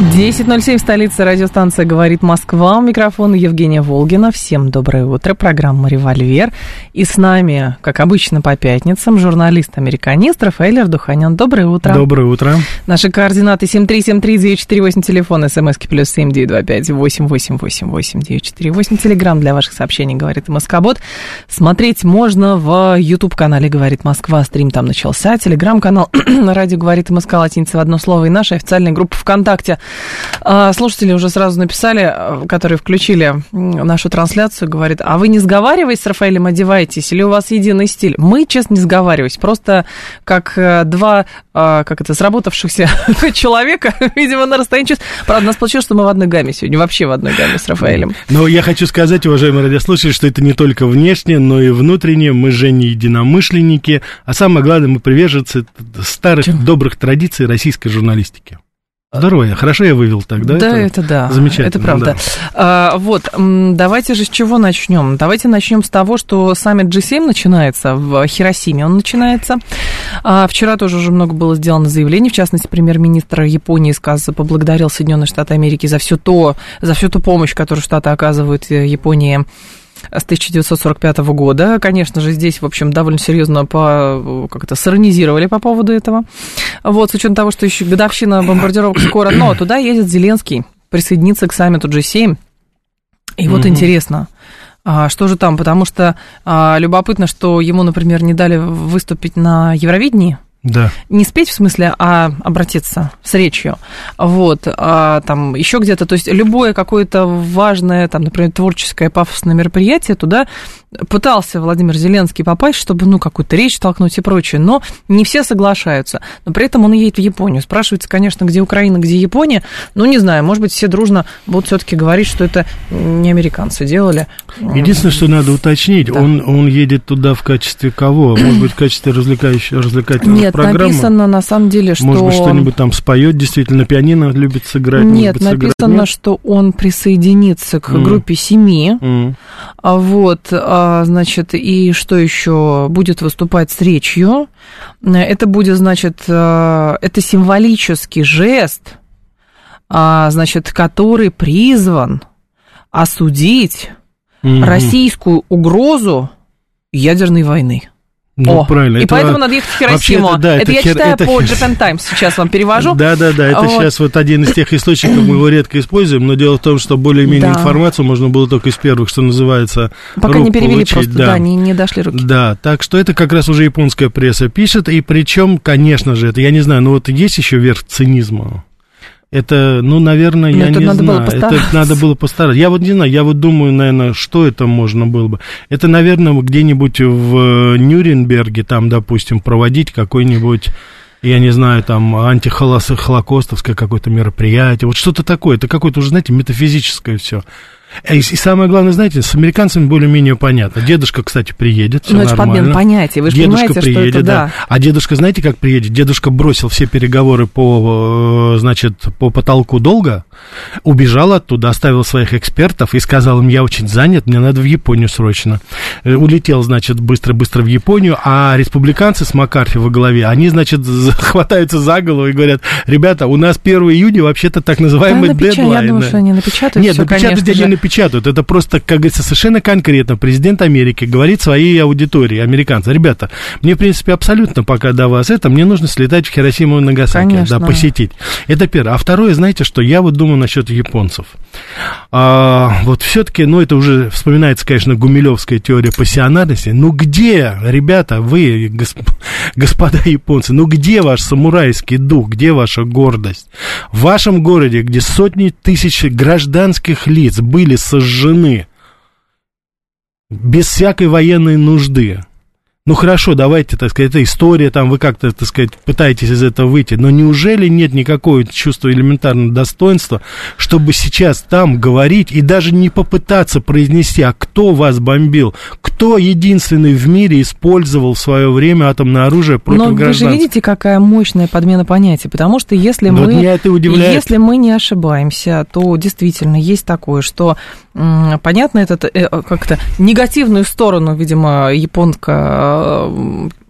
10.07, столица радиостанция «Говорит Москва». У микрофона Евгения Волгина. Всем доброе утро. Программа «Револьвер». И с нами, как обычно по пятницам, журналист-американист Рафаэль Ардуханян. Доброе утро. Доброе утро. Наши координаты 7373948, телефон, смски плюс 7925 888 948. Телеграмм для ваших сообщений «Говорит Москобот». Смотреть можно в YouTube-канале «Говорит Москва». Стрим там начался. Телеграм-канал «Радио говорит Москва» латиница в одно слово. И наша официальная группа ВКонтакте – слушатели уже сразу написали, э, которые включили нашу трансляцию, говорит, а вы не сговариваясь с Рафаэлем одеваетесь или у вас единый стиль? Мы, честно, не сговариваюсь. Просто как э, два, а, как это, сработавшихся человека, видимо, на расстоянии Правда, у нас получилось, что мы в одной гамме сегодня, вообще в одной гамме с Рафаэлем. Но я хочу сказать, уважаемые радиослушатели, что это не только внешне, но и внутренне. Мы же не единомышленники, а самое главное, мы приверженцы старых Чем? добрых традиций российской журналистики. Здорово, хорошо я вывел тогда. Да, это, это да. Замечательно. Это правда. Да. А, вот, давайте же с чего начнем? Давайте начнем с того, что саммит G7 начинается в Хиросиме. Он начинается. А, вчера тоже уже много было сделано заявлений. В частности, премьер-министр Японии сказ поблагодарил Соединенные Штаты Америки за все то, за всю ту помощь, которую Штаты оказывают э, Японии с 1945 года. Конечно же, здесь, в общем, довольно серьезно по, как это, сиронизировали по поводу этого. Вот, с учетом того, что еще годовщина бомбардировок скоро, но туда едет Зеленский присоединиться к саммиту G7. И вот угу. интересно, а, что же там, потому что а, любопытно, что ему, например, не дали выступить на Евровидении, да. Не спеть в смысле, а обратиться с речью. Вот, а, там еще где-то, то есть любое какое-то важное, там, например, творческое пафосное мероприятие туда пытался Владимир Зеленский попасть, чтобы, ну, какую-то речь толкнуть и прочее, но не все соглашаются. Но при этом он едет в Японию. Спрашивается, конечно, где Украина, где Япония. Ну, не знаю, может быть, все дружно будут все-таки говорить, что это не американцы делали. Единственное, что надо уточнить, да. он, он едет туда в качестве кого? Может быть, в качестве развлекающей, развлекательной Нет, программы? Написано на самом деле, что... Может быть, что-нибудь там споет, действительно, пианино любит сыграть? Нет, быть, написано, сыграть? Нет? что он присоединится к mm. группе семи. Mm. Вот, а, значит, и что еще? Будет выступать с речью. Это будет, значит, а, это символический жест, а, значит, который призван осудить mm российскую угрозу ядерной войны. Ну, О, правильно. И это, поэтому надо ехать в Хиросиму. Это, да, это, это я хер, читаю это, по Japan Times, сейчас вам перевожу. Да, да, да, это вот. сейчас вот один из тех источников, мы его редко используем, но дело в том, что более-менее да. информацию можно было только из первых, что называется, Пока не перевели получить. просто, да, да не, не дошли руки. Да, так что это как раз уже японская пресса пишет, и причем, конечно же, это, я не знаю, но вот есть еще верх цинизма. Это, ну, наверное, Но я не надо знаю. Было это надо было постараться. Я вот не знаю, я вот думаю, наверное, что это можно было бы. Это, наверное, где-нибудь в Нюрнберге, там, допустим, проводить какой-нибудь я не знаю, там, антихолокостовское какое-то мероприятие, вот что-то такое, это какое-то уже, знаете, метафизическое все. И, и самое главное, знаете, с американцами более-менее понятно. Дедушка, кстати, приедет, все ну, это нормально. подмен понятия, вы же дедушка понимаете, приедет, что это, да. да. А дедушка, знаете, как приедет? Дедушка бросил все переговоры по, э, значит, по потолку долга, убежал оттуда, оставил своих экспертов и сказал им, я очень занят, мне надо в Японию срочно. Э, улетел, значит, быстро-быстро в Японию, а республиканцы с Маккарти во главе, они, значит, хватаются за голову и говорят, ребята, у нас 1 июня вообще-то так называемый да, дедлайн. Я думаю, что они напечатают Нет, напечатать они не печатают. Это просто, как говорится, совершенно конкретно. Президент Америки говорит своей аудитории, американцам, ребята, мне, в принципе, абсолютно пока до вас это, мне нужно слетать в Хиросиму и Нагасаки, Конечно. да, посетить. Это первое. А второе, знаете, что я вот думаю насчет японцев. А, вот все-таки, ну, это уже вспоминается, конечно, гумилевская теория пассионарности. Ну, где, ребята, вы, госп... господа японцы, ну, где ваш самурайский дух, где ваша гордость? В вашем городе, где сотни тысяч гражданских лиц были сожжены без всякой военной нужды, ну хорошо, давайте, так сказать, это история, там вы как-то, так сказать, пытаетесь из этого выйти, но неужели нет никакого чувства элементарного достоинства, чтобы сейчас там говорить и даже не попытаться произнести, а кто вас бомбил, кто единственный в мире использовал в свое время атомное оружие против Но граждан? вы же видите, какая мощная подмена понятий, потому что если Но мы, меня это удивляет. если мы не ошибаемся, то действительно есть такое, что понятно, этот э, как-то негативную сторону, видимо, японка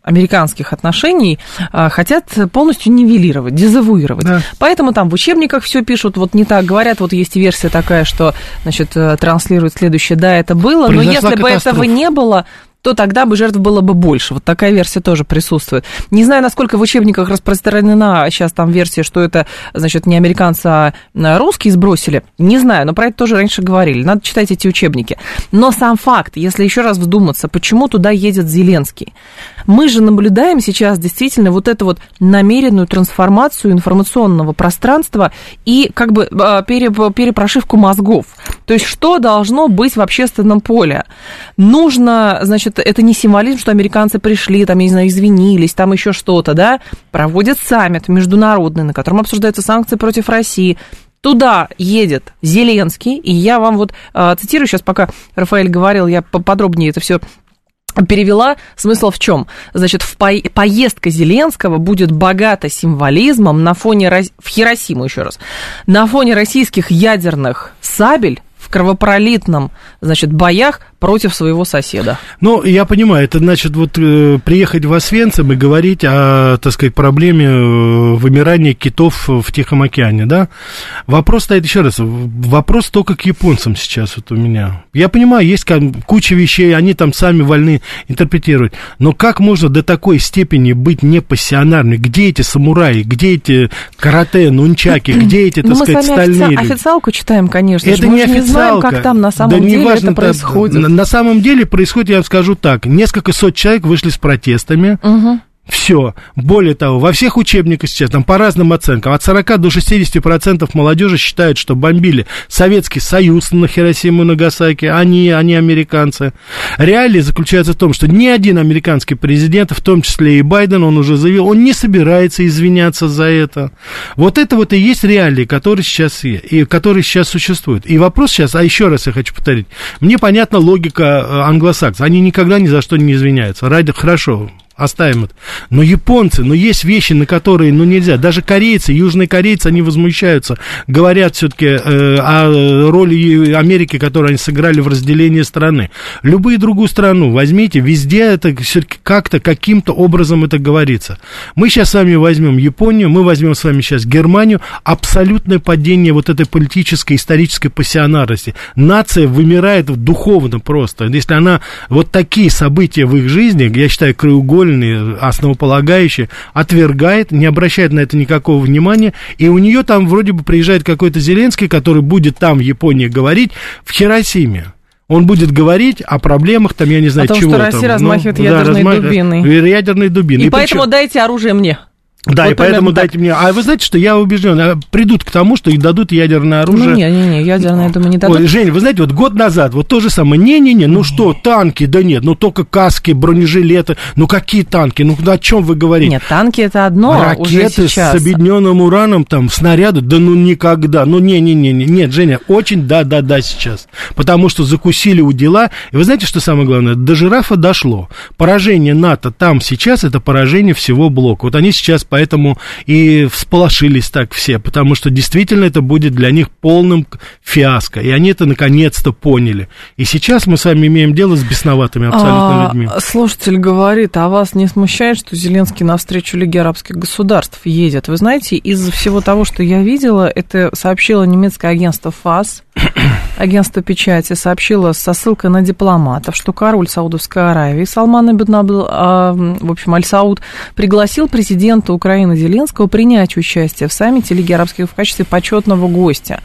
американских отношений а, хотят полностью нивелировать, дезавуировать. Да. Поэтому там в учебниках все пишут, вот не так говорят, вот есть версия такая, что, значит, э, транслирует следующее, да, это было, Произошла но если бы этого не было, то тогда бы жертв было бы больше. Вот такая версия тоже присутствует. Не знаю, насколько в учебниках распространена сейчас там версия, что это, значит, не американцы, а русские сбросили. Не знаю, но про это тоже раньше говорили. Надо читать эти учебники. Но сам факт, если еще раз вдуматься, почему туда едет Зеленский? Мы же наблюдаем сейчас действительно вот эту вот намеренную трансформацию информационного пространства и как бы а, перепрошивку мозгов. То есть что должно быть в общественном поле? Нужно, значит, это, не символизм, что американцы пришли, там, я не знаю, извинились, там еще что-то, да, проводят саммит международный, на котором обсуждаются санкции против России, Туда едет Зеленский, и я вам вот э, цитирую сейчас, пока Рафаэль говорил, я поподробнее это все перевела. Смысл в чем? Значит, в по- поездка Зеленского будет богата символизмом на фоне... В Хиросиму еще раз. На фоне российских ядерных сабель кровопролитном, значит, боях против своего соседа. Ну, я понимаю, это значит вот э, приехать в Освенцим и говорить о, так сказать, проблеме э, вымирания китов в Тихом океане, да? Вопрос стоит еще раз, вопрос только к японцам сейчас вот у меня. Я понимаю, есть куча вещей, они там сами вольны интерпретировать, но как можно до такой степени быть непассионарным? Где эти самураи, где эти карате, нунчаки, где эти, так ну, сказать, стальные офици... официалку читаем, конечно. Это не официалка. не знаем, как там на самом да деле это происходит на самом деле происходит, я вам скажу так, несколько сот человек вышли с протестами, угу. Все. Более того, во всех учебниках сейчас, там по разным оценкам, от 40 до 60 процентов молодежи считают, что бомбили Советский Союз на Хиросиму и Нагасаки, а не американцы. Реалия заключается в том, что ни один американский президент, в том числе и Байден, он уже заявил, он не собирается извиняться за это. Вот это вот и есть реалии, которые сейчас, и, которые сейчас существуют. И вопрос сейчас, а еще раз я хочу повторить, мне понятна логика э, англосаксов, они никогда ни за что не извиняются. Ради, хорошо, оставим это. Но японцы, но есть вещи, на которые, ну, нельзя. Даже корейцы, южные корейцы, они возмущаются, говорят все-таки э, о роли Америки, которую они сыграли в разделении страны. Любую другую страну возьмите, везде это все-таки как-то, каким-то образом это говорится. Мы сейчас с вами возьмем Японию, мы возьмем с вами сейчас Германию, абсолютное падение вот этой политической, исторической пассионарности. Нация вымирает духовно просто. Если она вот такие события в их жизни, я считаю, краеугольные, правильные, основополагающие, отвергает, не обращает на это никакого внимания, и у нее там вроде бы приезжает какой-то Зеленский, который будет там, в Японии, говорить в Хиросиме. Он будет говорить о проблемах, там, я не знаю, о том, чего. что Россия там, размахивает ну, ядерной да, разма... дубиной. Ядерной дубиной. И, и поэтому причем... дайте оружие мне. Да, вот и поэтому дайте так. мне. А вы знаете, что я убежден, а придут к тому, что и дадут ядерное оружие. Ну, не, не, не, ядерное, я думаю, не дадут. Ой, Жень, вы знаете, вот год назад, вот то же самое. Не-не-не, ну что, танки, да нет, ну только каски, бронежилеты. Ну какие танки? Ну о чем вы говорите? Нет, танки это одно. Ракеты с объединенным ураном, там, снаряды, да ну никогда. Ну не-не-не, нет, Женя, очень да-да-да сейчас. Потому что закусили у дела. И вы знаете, что самое главное? До жирафа дошло. Поражение НАТО там сейчас, это поражение всего блока. Вот они сейчас поэтому и всполошились так все, потому что действительно это будет для них полным фиаско, и они это наконец-то поняли. И сейчас мы с вами имеем дело с бесноватыми абсолютно а, людьми. Слушатель говорит, а вас не смущает, что Зеленский навстречу Лиге арабских государств едет? Вы знаете, из-за всего того, что я видела, это сообщило немецкое агентство ФАС, агентство печати сообщило со ссылкой на дипломатов, что король Саудовской Аравии Салман Абдул, а, в общем, Аль-Сауд пригласил президента Украины Зеленского принять участие в саммите Лиги арабских в качестве почетного гостя.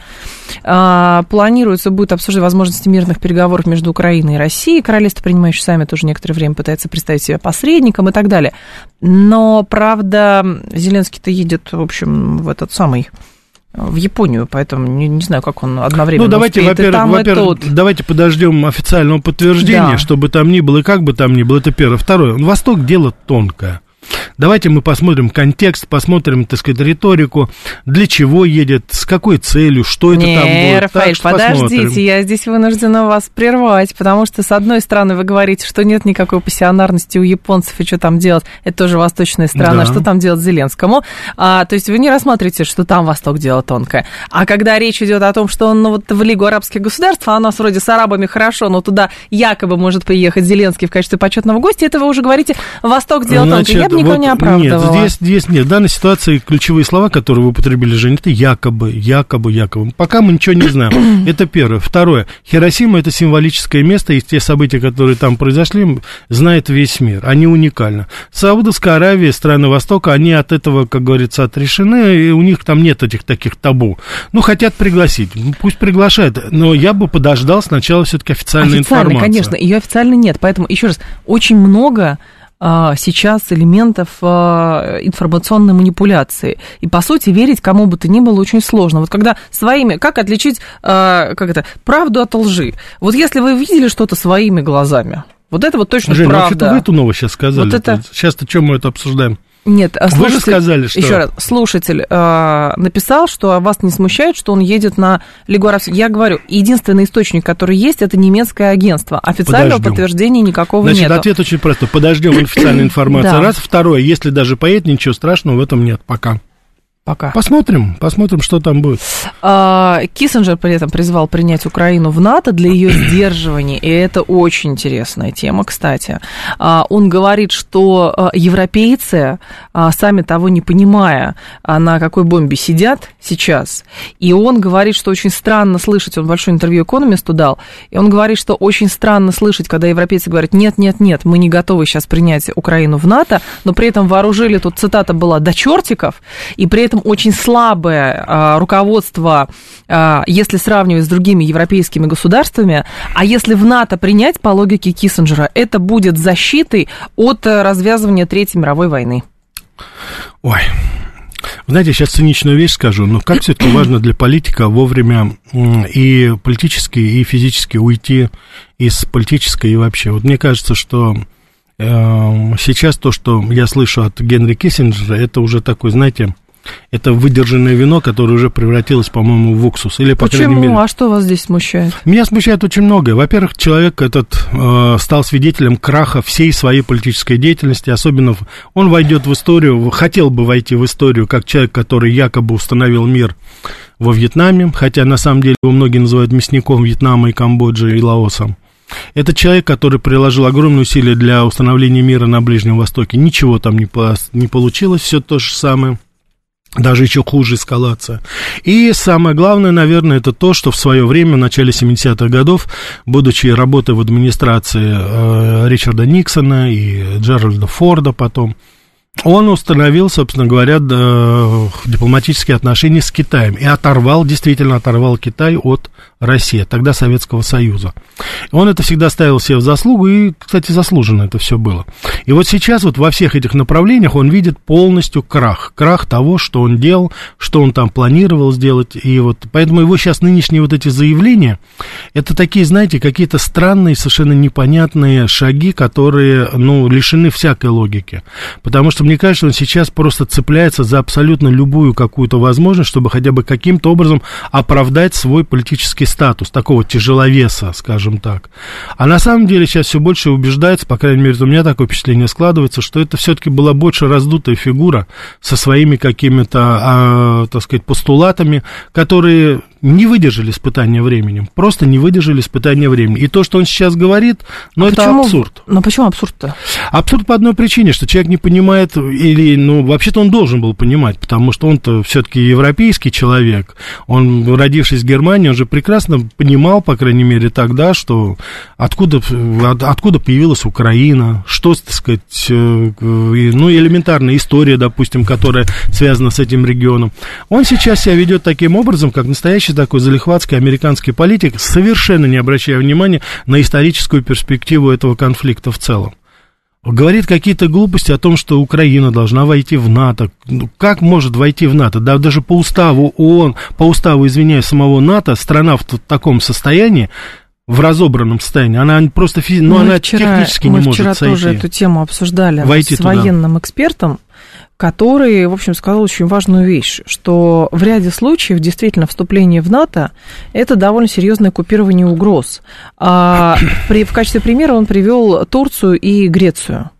А, планируется, будет обсуждать возможности мирных переговоров между Украиной и Россией. Королевство, принимающее саммит, уже некоторое время пытается представить себя посредником и так далее. Но, правда, Зеленский-то едет, в общем, в этот самый в Японию, поэтому не, не знаю, как он одновременно Ну, давайте, во-первых, во-первых давайте подождем официального подтверждения, да. чтобы там ни было, и как бы там ни было, это первое. Второе, Восток дело тонкое. Давайте мы посмотрим контекст, посмотрим, так сказать, риторику, для чего едет, с какой целью, что это Не, там будет. Рафаэль, подождите, посмотрим. я здесь вынуждена вас прервать, потому что, с одной стороны, вы говорите, что нет никакой пассионарности у японцев, и что там делать, это тоже восточная страна, да. что там делать Зеленскому. А, то есть вы не рассматриваете, что там Восток дело тонкое. А когда речь идет о том, что он ну, вот в Лигу арабских государств, а у нас вроде с арабами хорошо, но туда якобы может приехать Зеленский в качестве почетного гостя, это вы уже говорите, Восток дело Значит, тонкое. Я бы никого вот, не оправдывала. Нет, здесь, здесь нет. В данной ситуации ключевые слова, которые вы употребили, Женя, это якобы, якобы, якобы. Пока мы ничего не знаем. Это первое. Второе. Хиросима – это символическое место, и те события, которые там произошли, знает весь мир. Они уникальны. Саудовская Аравия, страны Востока, они от этого, как говорится, отрешены, и у них там нет этих таких табу. Ну, хотят пригласить. Пусть приглашают. Но я бы подождал сначала все-таки официальной Официально, информации. конечно. Ее официально нет. Поэтому, еще раз, очень много сейчас элементов а, информационной манипуляции. И, по сути, верить кому бы то ни было очень сложно. Вот когда своими... Как отличить, а, как это, правду от лжи? Вот если вы видели что-то своими глазами, вот это вот точно Жень, правда. Жень, вы это нового сейчас сказали. Вот это... Сейчас-то чем мы это обсуждаем? Нет, а Вы же сказали, что... Еще раз, слушатель э, написал, что вас не смущает, что он едет на Лигу Я говорю, единственный источник, который есть, это немецкое агентство. Официального Подождем. подтверждения никакого Значит, нет. ответ очень простой. Подождем официальной информации. Раз. Второе, если даже поедет, ничего страшного в этом нет. Пока пока. Посмотрим, посмотрим, что там будет. А, Киссинджер при этом призвал принять Украину в НАТО для ее сдерживания, и это очень интересная тема, кстати. А, он говорит, что а, европейцы, сами того не понимая, на какой бомбе сидят сейчас, и он говорит, что очень странно слышать, он большое интервью экономисту дал, и он говорит, что очень странно слышать, когда европейцы говорят, нет, нет, нет, мы не готовы сейчас принять Украину в НАТО, но при этом вооружили, тут цитата была, до чертиков, и при этом этом очень слабое а, руководство, а, если сравнивать с другими европейскими государствами, а если в НАТО принять по логике Киссинджера, это будет защитой от э, развязывания Третьей мировой войны. Ой, знаете, сейчас циничную вещь скажу, но как все-таки важно для политика вовремя и политически, и физически уйти из политической и вообще. Вот мне кажется, что э, сейчас то, что я слышу от Генри Киссинджера, это уже такой, знаете, это выдержанное вино, которое уже превратилось, по-моему, в уксус. Или, по Почему? Мере... А что вас здесь смущает? Меня смущает очень многое. Во-первых, человек этот э, стал свидетелем краха всей своей политической деятельности, особенно в... он войдет в историю, хотел бы войти в историю как человек, который якобы установил мир во Вьетнаме, хотя на самом деле его многие называют мясником Вьетнама и Камбоджи и Лаоса. Это человек, который приложил огромные усилия для установления мира на Ближнем Востоке. Ничего там не, по, не получилось, все то же самое даже еще хуже эскалация. И самое главное, наверное, это то, что в свое время, в начале 70-х годов, будучи работой в администрации э, Ричарда Никсона и Джеральда Форда потом, он установил, собственно говоря, дипломатические отношения с Китаем и оторвал, действительно оторвал Китай от России, тогда Советского Союза. Он это всегда ставил себе в заслугу, и, кстати, заслуженно это все было. И вот сейчас вот во всех этих направлениях он видит полностью крах, крах того, что он делал, что он там планировал сделать, и вот поэтому его сейчас нынешние вот эти заявления, это такие, знаете, какие-то странные, совершенно непонятные шаги, которые, ну, лишены всякой логики, потому что мне кажется, он сейчас просто цепляется за абсолютно любую какую-то возможность, чтобы хотя бы каким-то образом оправдать свой политический статус, такого тяжеловеса, скажем так. А на самом деле сейчас все больше убеждается, по крайней мере, у меня такое впечатление складывается, что это все-таки была больше раздутая фигура со своими какими-то, а, так сказать, постулатами, которые не выдержали испытания временем. Просто не выдержали испытания временем. И то, что он сейчас говорит, ну, а это почему? абсурд. Но почему абсурд-то? Абсурд по одной причине, что человек не понимает, или, ну, вообще-то он должен был понимать, потому что он-то все-таки европейский человек. Он, родившись в Германии, он же прекрасно понимал, по крайней мере, тогда, что откуда, откуда появилась Украина, что, так сказать, э, ну, элементарная история, допустим, которая связана с этим регионом. Он сейчас себя ведет таким образом, как настоящий настоящий такой залихватский американский политик, совершенно не обращая внимания на историческую перспективу этого конфликта в целом. Говорит какие-то глупости о том, что Украина должна войти в НАТО. Ну, как может войти в НАТО? Да, даже по уставу ООН, по уставу, извиняюсь, самого НАТО, страна в таком состоянии, в разобранном состоянии. Она просто физи... ну, она вчера, технически не может вчера сойти. тоже эту тему обсуждали Войти с туда. военным экспертом, который, в общем, сказал очень важную вещь, что в ряде случаев действительно вступление в НАТО – это довольно серьезное купирование угроз. А при, в качестве примера он привел Турцию и Грецию.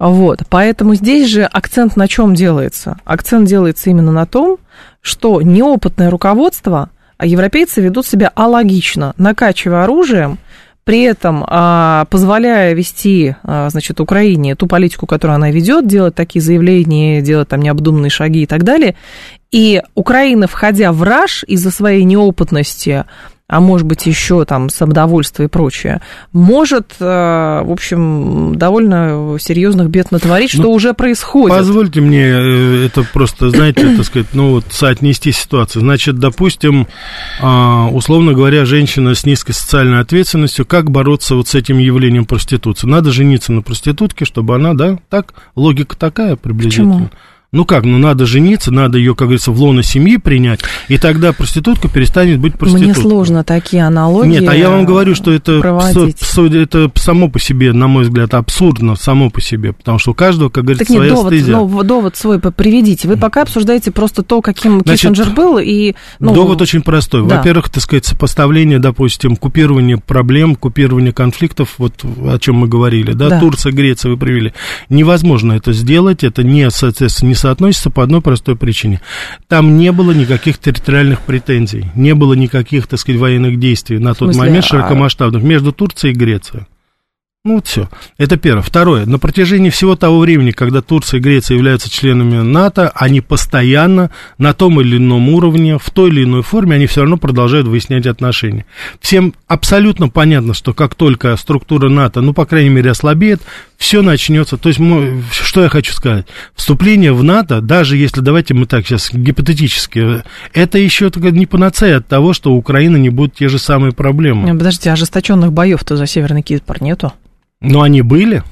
Вот, поэтому здесь же акцент на чем делается? Акцент делается именно на том, что неопытное руководство, а европейцы ведут себя алогично, накачивая оружием, при этом а, позволяя вести, а, значит, Украине ту политику, которую она ведет, делать такие заявления, делать там необдуманные шаги и так далее. И Украина, входя в раж из-за своей неопытности, а может быть еще там самодовольство и прочее, может, э, в общем, довольно серьезных бед натворить, что ну, уже происходит. Позвольте мне э, это просто, знаете, так сказать, ну вот соотнести ситуацию. Значит, допустим, а, условно говоря, женщина с низкой социальной ответственностью, как бороться вот с этим явлением проституции? Надо жениться на проститутке, чтобы она, да, так, логика такая приблизительно. Почему? Ну как, ну надо жениться, надо ее, как говорится, в лоно семьи принять, и тогда проститутка перестанет быть проституткой. Мне сложно такие аналогии Нет, а я вам говорю, что это, это само по себе, на мой взгляд, абсурдно само по себе, потому что у каждого, как говорится, так нет, своя довод, стезя. Ну, довод свой приведите. Вы пока обсуждаете просто то, каким Значит, Киссинджер был, и... Ну, довод очень простой. Да. Во-первых, так сказать, сопоставление, допустим, купирование проблем, купирование конфликтов, вот о чем мы говорили, да, Да. Турция, Греция вы привели. Невозможно это сделать, это не, соответственно, не соотносится по одной простой причине. Там не было никаких территориальных претензий, не было никаких, так сказать, военных действий на тот смысле, момент а- широкомасштабных между Турцией и Грецией. Ну вот все. Это первое. Второе. На протяжении всего того времени, когда Турция и Греция являются членами НАТО, они постоянно на том или ином уровне, в той или иной форме, они все равно продолжают выяснять отношения. Всем абсолютно понятно, что как только структура НАТО, ну, по крайней мере, ослабеет, все начнется. То есть, что я хочу сказать? Вступление в НАТО, даже если, давайте мы так сейчас гипотетически, это еще не панацея от того, что у Украины не будут те же самые проблемы. Подождите, ожесточенных боев-то за Северный Кипр нету? Но они были.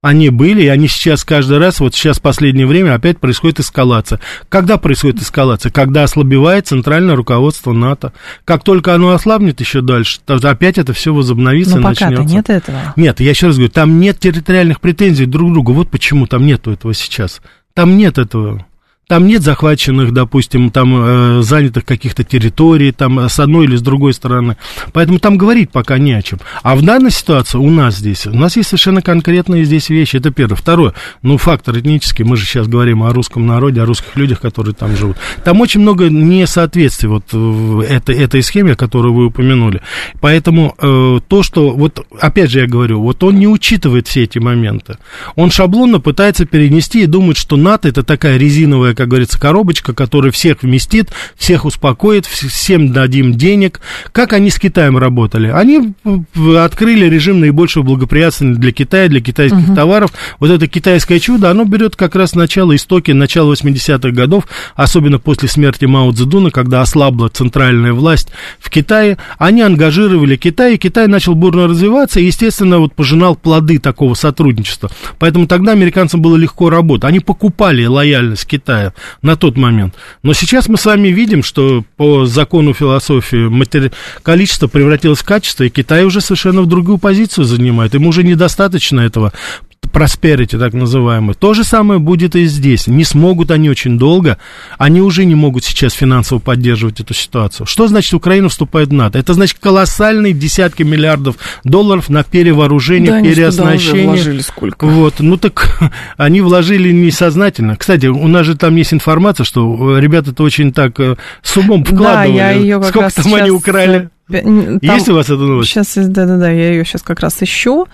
Они были, и они сейчас каждый раз, вот сейчас в последнее время опять происходит эскалация. Когда происходит эскалация? Когда ослабевает центральное руководство НАТО. Как только оно ослабнет еще дальше, опять это все возобновится Но и пока-то начнется. нет этого. Нет, я еще раз говорю, там нет территориальных претензий друг к другу. Вот почему там нету этого сейчас. Там нет этого. Там нет захваченных, допустим, там э, занятых каких-то территорий, там э, с одной или с другой стороны. Поэтому там говорить пока не о чем. А в данной ситуации у нас здесь, у нас есть совершенно конкретные здесь вещи. Это первое. Второе, ну, фактор этнический. Мы же сейчас говорим о русском народе, о русских людях, которые там живут. Там очень много несоответствий вот в этой, этой схеме, которую вы упомянули. Поэтому э, то, что, вот опять же я говорю, вот он не учитывает все эти моменты. Он шаблонно пытается перенести и думает, что НАТО это такая резиновая, как говорится, коробочка, которая всех вместит, всех успокоит, вс- всем дадим денег. Как они с Китаем работали? Они открыли режим наибольшего благоприятственный для Китая, для китайских товаров. Вот это китайское чудо, оно берет как раз начало истоки, начало 80-х годов, особенно после смерти Мао Цзэдуна, когда ослабла центральная власть в Китае. Они ангажировали Китай, и Китай начал бурно развиваться, и, естественно, вот пожинал плоды такого сотрудничества. Поэтому тогда американцам было легко работать. Они покупали лояльность Китая на тот момент. Но сейчас мы с вами видим, что по закону философии матери... количество превратилось в качество, и Китай уже совершенно в другую позицию занимает. Ему уже недостаточно этого просперити, так называемый. То же самое будет и здесь. Не смогут они очень долго, они уже не могут сейчас финансово поддерживать эту ситуацию. Что значит Украина вступает в НАТО? Это значит колоссальные десятки миллиардов долларов на перевооружение, Да, они переоснащение. вложили сколько. Вот, ну так они вложили несознательно. Кстати, у нас же там есть информация, что э, ребята-то очень так э, с умом Да, вкладывали. я ее как Сколько раз там сейчас, они украли? э, там- Есть у вас эта новость? Сейчас, да-да-да, я ее сейчас как раз ищу.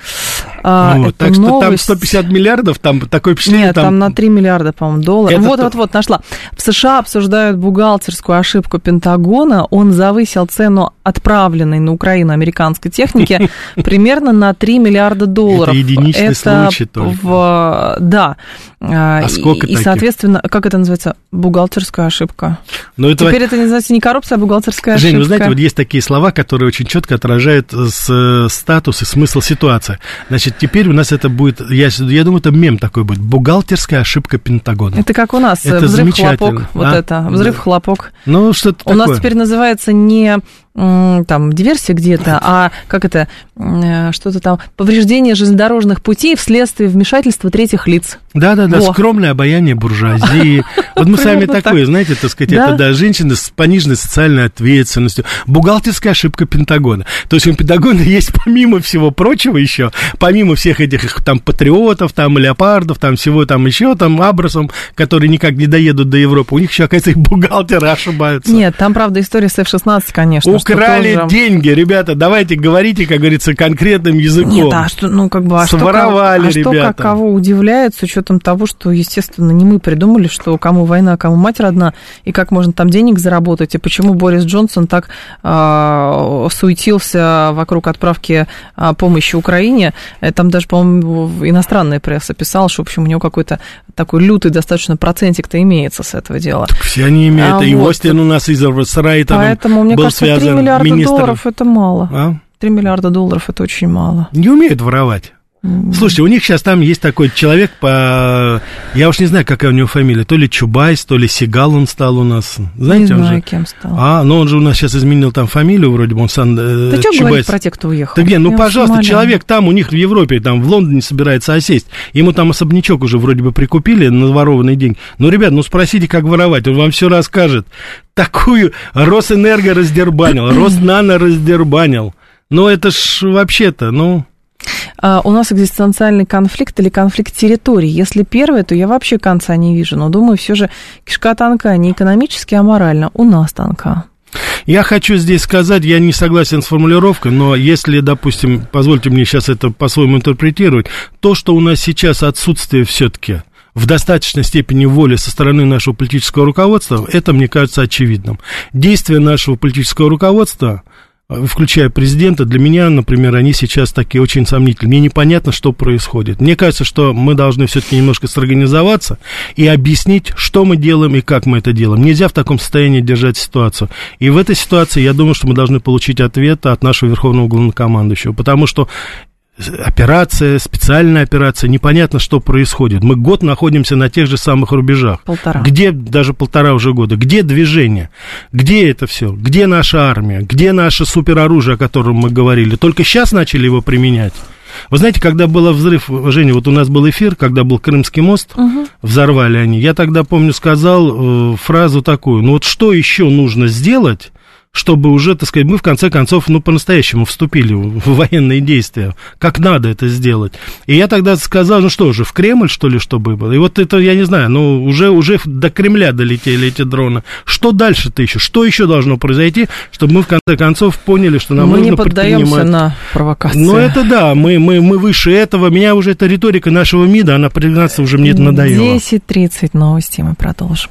А, это так что там новость- 150 миллиардов, там такое впечатление, Нет, там... на 3 миллиарда, по-моему, долларов. Это Вот, то- нашла. В США обсуждают бухгалтерскую ошибку Пентагона. Он завысил цену отправленной на Украину американской техники примерно на 3 миллиарда долларов. Это единичный Это случай только. В, да. А сколько и, и, таких? соответственно, как это называется? Бухгалтерская ошибка. Но это Теперь это называется не коррупция, а бухгалтерская Жень, ошибка. вы знаете, вот есть такие слова, которые очень четко отражают с, э, статус и смысл ситуации. Значит, теперь у нас это будет, я, я думаю, это мем такой будет, бухгалтерская ошибка Пентагона. Это как у нас, Это взрыв-хлопок, вот а? это, взрыв-хлопок. Ну, что-то У нас такое. теперь называется не там диверсия где-то, а как это, э, что-то там, повреждение железнодорожных путей вследствие вмешательства третьих лиц. Да-да-да, скромное обаяние буржуазии. Вот мы с вами такое, знаете, так сказать, это, да, женщины с пониженной социальной ответственностью. Бухгалтерская ошибка Пентагона. То есть у Пентагона есть помимо всего прочего еще, помимо всех этих там патриотов, там леопардов, там всего там еще, там абросом, которые никак не доедут до Европы, у них еще, оказывается, и бухгалтеры ошибаются. Нет, там, правда, история с F-16, конечно. Украли тоже... деньги, ребята, давайте говорите, как говорится, конкретным языком. Нет, а что, ну, как бы, а Своровали, что, а ребята. что, кого удивляет, с учетом того, что, естественно, не мы придумали, что кому война, кому мать родна, и как можно там денег заработать, и почему Борис Джонсон так э, суетился вокруг отправки э, помощи Украине. Э, там даже, по-моему, иностранная пресса писала, что, в общем, у него какой-то такой лютый достаточно процентик-то имеется с этого дела. Так все они имеют. А, и вот. Остин у нас из Поэтому, мне был кажется, 3 миллиарда министр... долларов это мало. А? 3 миллиарда долларов это очень мало. Не умеют воровать. Слушайте, у них сейчас там есть такой человек по... Я уж не знаю, какая у него фамилия. То ли Чубайс, то ли Сигал он стал у нас. Знаете, не знаю, же... кем стал. А, но он же у нас сейчас изменил там фамилию, вроде бы он сам... Э, Ты что говоришь про тех, кто уехал? Да где, ну, Я пожалуйста, человек там у них в Европе, там в Лондоне собирается осесть. Ему там особнячок уже вроде бы прикупили на ворованный день. Ну, ребят, ну спросите, как воровать, он вам все расскажет. Такую Росэнерго раздербанил, Роснано раздербанил. Ну, это ж вообще-то, ну... А, у нас экзистенциальный конфликт или конфликт территорий. Если первое, то я вообще конца не вижу. Но думаю, все же кишка тонка не экономически, а морально. У нас тонка. Я хочу здесь сказать, я не согласен с формулировкой, но если, допустим, позвольте мне сейчас это по-своему интерпретировать, то, что у нас сейчас отсутствие все-таки в достаточной степени воли со стороны нашего политического руководства, это, мне кажется, очевидным. Действия нашего политического руководства – включая президента, для меня, например, они сейчас такие очень сомнительные. Мне непонятно, что происходит. Мне кажется, что мы должны все-таки немножко сорганизоваться и объяснить, что мы делаем и как мы это делаем. Нельзя в таком состоянии держать ситуацию. И в этой ситуации я думаю, что мы должны получить ответ от нашего верховного главнокомандующего, потому что операция, специальная операция, непонятно, что происходит. Мы год находимся на тех же самых рубежах. Полтора. Где, даже полтора уже года, где движение, где это все, где наша армия, где наше супероружие, о котором мы говорили. Только сейчас начали его применять. Вы знаете, когда был взрыв, Женя, вот у нас был эфир, когда был Крымский мост, угу. взорвали они, я тогда, помню, сказал э, фразу такую, ну вот что еще нужно сделать, чтобы уже, так сказать, мы в конце концов, ну, по-настоящему вступили в военные действия. Как надо это сделать. И я тогда сказал, ну что же, в Кремль, что ли, чтобы было? И вот это, я не знаю, ну, уже, уже до Кремля долетели эти дроны. Что дальше-то еще? Что еще должно произойти, чтобы мы, в конце концов, поняли, что нам мы нужно не поддаемся предпринимать... на провокации. Ну, это да, мы, мы, мы выше этого. Меня уже эта риторика нашего МИДа, она, признаться, уже мне это надоела. 10.30 новости мы продолжим.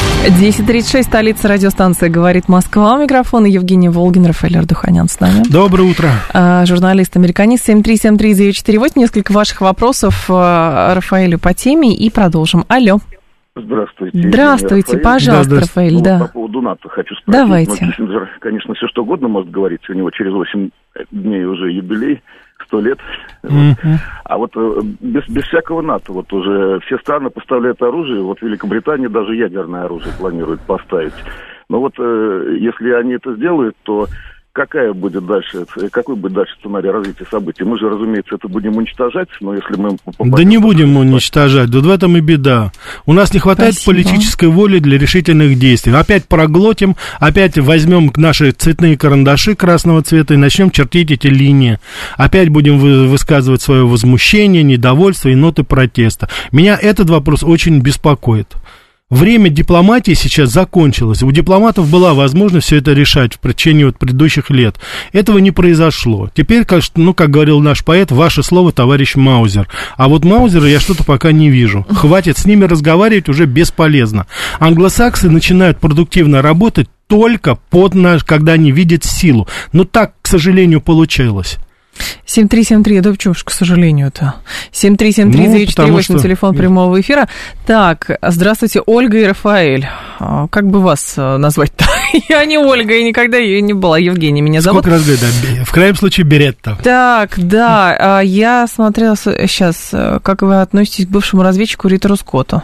10.36, столица радиостанции «Говорит Москва». У микрофона Евгений Волгин, Рафаэль Ардуханян с нами. Доброе утро. А, журналист-американист 7373948. Несколько ваших вопросов а, Рафаэлю по теме и продолжим. Алло. Здравствуйте. Здравствуйте, Рафаэль. пожалуйста, да, Рафаэль, ну, да. По поводу НАТО хочу спросить. Давайте. Ну, конечно, все что угодно может говорить. У него через 8 дней уже юбилей сто лет. Mm-hmm. Вот. А вот э, без, без всякого НАТО, вот уже все страны поставляют оружие, вот Великобритания даже ядерное оружие планирует поставить. Но вот э, если они это сделают, то какая будет дальше, какой будет дальше сценарий развития событий? Мы же, разумеется, это будем уничтожать, но если мы... Да не будем уничтожать, да в этом и беда. У нас не хватает Спасибо. политической воли для решительных действий. Опять проглотим, опять возьмем наши цветные карандаши красного цвета и начнем чертить эти линии. Опять будем высказывать свое возмущение, недовольство и ноты протеста. Меня этот вопрос очень беспокоит. Время дипломатии сейчас закончилось. У дипломатов была возможность все это решать в течение вот предыдущих лет. Этого не произошло. Теперь, ну, как говорил наш поэт, ваше слово, товарищ Маузер. А вот Маузера я что-то пока не вижу. Хватит с ними разговаривать уже бесполезно. Англосаксы начинают продуктивно работать только под наш, когда они видят силу. Но так, к сожалению, получилось. 7373, да почему ж, к сожалению-то. 7373948, ну, телефон что... прямого эфира. Так, здравствуйте, Ольга и Рафаэль. А, как бы вас э, назвать-то? Я не Ольга, и никогда ее не была. Евгения меня зовут. Сколько раз говорит, да, в крайнем случае Беретта. Так, да, а, я смотрела сейчас, как вы относитесь к бывшему разведчику Риттеру Скотту.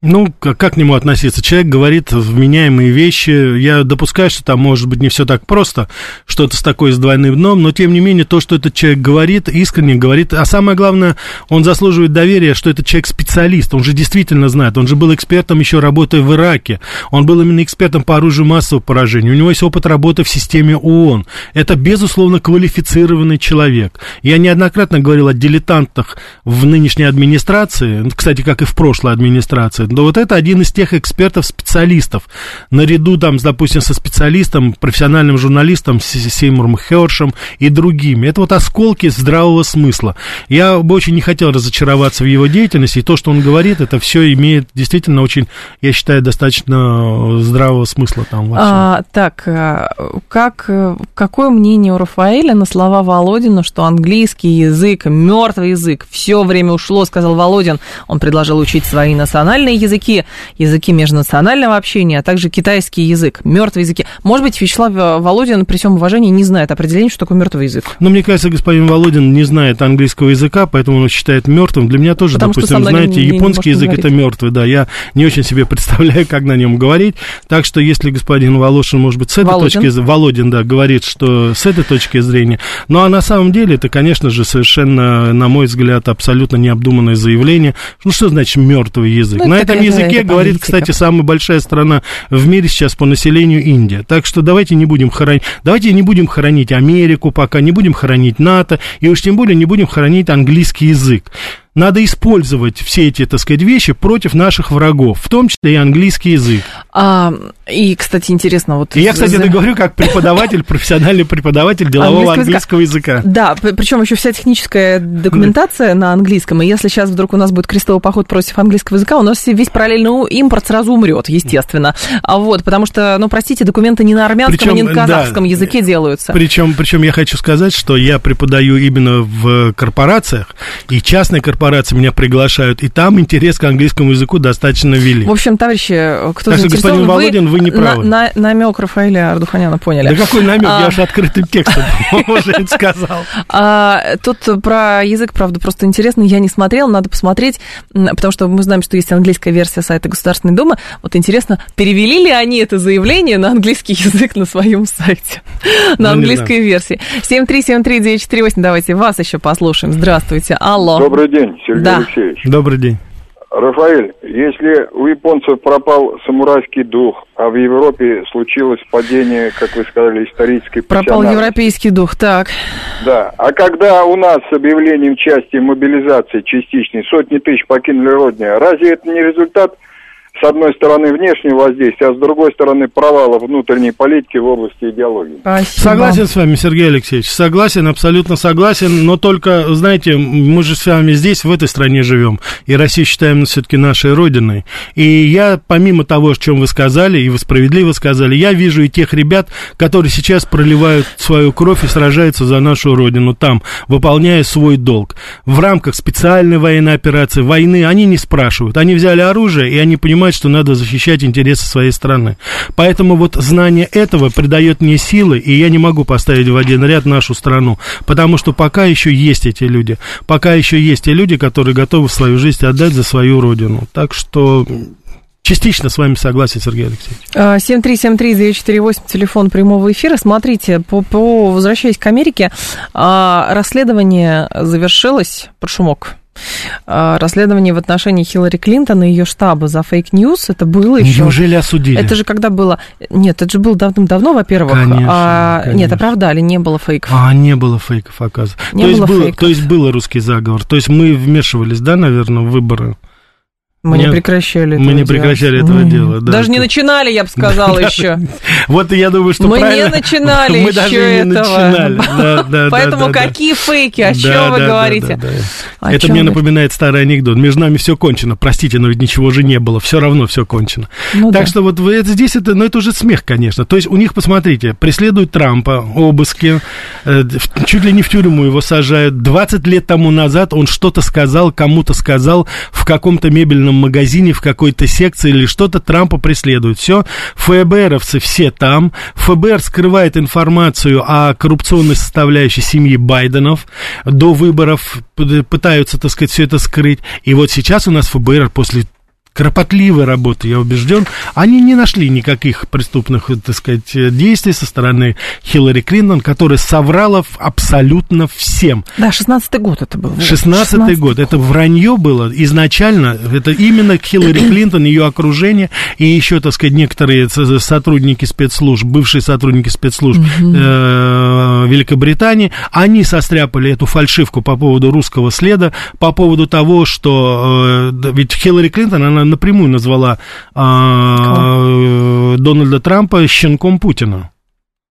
Ну, как, как к нему относиться? Человек говорит вменяемые вещи. Я допускаю, что там может быть не все так просто, что-то с такой с двойным дном, но тем не менее то, что этот человек говорит, искренне говорит. А самое главное, он заслуживает доверия, что этот человек специалист. Он же действительно знает. Он же был экспертом еще работая в Ираке. Он был именно экспертом по оружию массового поражения. У него есть опыт работы в системе ООН. Это, безусловно, квалифицированный человек. Я неоднократно говорил о дилетантах в нынешней администрации, кстати, как и в прошлой администрации но вот это один из тех экспертов-специалистов, наряду там, допустим, со специалистом, профессиональным журналистом Сеймуром Хершем и другими. Это вот осколки здравого смысла. Я бы очень не хотел разочароваться в его деятельности, и то, что он говорит, это все имеет действительно очень, я считаю, достаточно здравого смысла там во всем. А, так, э, как, э, какое мнение у Рафаэля на слова Володина, что английский язык, мертвый язык, все время ушло, сказал Володин, он предложил учить свои национальные языки, языки межнационального общения, а также китайский язык, мертвые языки. Может быть, Вячеслав э, Володин при всем уважении не знает определения, что такое мертвый язык. Но мне кажется, господин Володин не знает английского языка, поэтому он считает мертвым. Для меня тоже, Потому допустим, знаете, не, японский не язык это мертвый, да. Я не очень себе представляю, как на нем говорить. Так что, если господин Волошин, может быть, с этой Володин. точки Володин, да, говорит, что с этой точки зрения. Ну, а на самом деле это, конечно же, совершенно, на мой взгляд, абсолютно необдуманное заявление. Ну, что значит мертвый язык? Ну, на этом языке говорит, кстати, самая большая страна в мире сейчас по населению Индия. Так что давайте не будем хоронить, давайте не будем хоронить Америку пока, не будем хоронить НАТО, и уж тем более не будем хоронить английский язык надо использовать все эти, так сказать, вещи против наших врагов, в том числе и английский язык. А, и, кстати, интересно, вот... И я, кстати, это говорю как преподаватель, профессиональный преподаватель делового английского языка. Да, причем еще вся техническая документация на английском, и если сейчас вдруг у нас будет крестовый поход против английского языка, у нас весь параллельный импорт сразу умрет, естественно. А вот, потому что, ну, простите, документы не на армянском, причем, не на казахском да, языке делаются. Причем, причем я хочу сказать, что я преподаю именно в корпорациях, и частные корпорации корпорации меня приглашают, и там интерес к английскому языку достаточно велик. В общем, товарищи, кто так что, господин Володин, вы, вы не правы. На, на, намек Рафаэля Ардуханяна поняли. Да какой намек? А... Я же открытым текстом уже сказал. А, тут про язык, правда, просто интересно. Я не смотрела, надо посмотреть, потому что мы знаем, что есть английская версия сайта Государственной Думы. Вот интересно, перевели ли они это заявление на английский язык на своем сайте? На ну, английской версии. 7373948, давайте вас еще послушаем. Здравствуйте. Алло. Добрый день. Сергей да. Алексеевич. Добрый день. Рафаэль, если у японцев пропал самурайский дух, а в Европе случилось падение, как вы сказали, исторической Пропал европейский дух, так. Да, а когда у нас с объявлением части мобилизации частичной сотни тысяч покинули Родину, разве это не результат с одной стороны, внешнее воздействие, а с другой стороны, провала внутренней политики в области идеологии. Спасибо. Согласен с вами, Сергей Алексеевич, согласен, абсолютно согласен, но только, знаете, мы же с вами здесь, в этой стране живем, и Россию считаем все-таки нашей родиной. И я, помимо того, о чем вы сказали, и вы справедливо сказали, я вижу и тех ребят, которые сейчас проливают свою кровь и сражаются за нашу родину там, выполняя свой долг. В рамках специальной военной операции, войны, они не спрашивают, они взяли оружие, и они понимают, понимать, что надо защищать интересы своей страны. Поэтому вот знание этого придает мне силы, и я не могу поставить в один ряд нашу страну, потому что пока еще есть эти люди, пока еще есть те люди, которые готовы свою жизнь отдать за свою родину. Так что Частично с вами согласен, Сергей Алексеевич. 7373948, а, телефон прямого эфира. Смотрите, по, по возвращаясь к Америке, а, расследование завершилось под шумок расследование в отношении Хиллари Клинтон и ее штаба за фейк-ньюс. Это было еще... Неужели осудили? Это же когда было... Нет, это же было давным-давно, во-первых. Конечно, а... конечно. Нет, оправдали, не было фейков. А, не было фейков, оказывается. Не то, было есть было, фейков. то есть было русский заговор. То есть мы вмешивались, да, наверное, в выборы? Мы Нет, не прекращали Мы не прекращали этого mm. дела. Да. Даже не начинали, я бы сказала, еще. Вот я думаю, что Мы не начинали Мы даже не начинали. Поэтому какие фейки? О чем вы говорите? Это мне напоминает старый анекдот. Между нами все кончено. Простите, но ведь ничего же не было. Все равно все кончено. Ну так что вот здесь это, ну это уже смех, конечно. То есть у них, посмотрите, преследуют Трампа, обыски, э, чуть ли не в тюрьму его сажают. 20 лет тому назад он что-то сказал, кому-то сказал в каком-то мебельном магазине, в какой-то секции или что-то Трампа преследуют. Все, ФБРовцы все там. ФБР скрывает информацию о коррупционной составляющей семьи Байденов. До выборов пытаются, так сказать, все это скрыть. И вот сейчас у нас ФБР после кропотливой работы, я убежден, они не нашли никаких преступных, так сказать, действий со стороны Хиллари Клинтон, которая соврала абсолютно всем. Да, 16-й год это был. 16-й год. год. Это вранье было изначально. Это именно Хиллари Клинтон, ее окружение и еще, так сказать, некоторые сотрудники спецслужб, бывшие сотрудники спецслужб э, Великобритании, они состряпали эту фальшивку по поводу русского следа, по поводу того, что э, ведь Хиллари Клинтон, она напрямую назвала а, Дональда Трампа щенком Путина.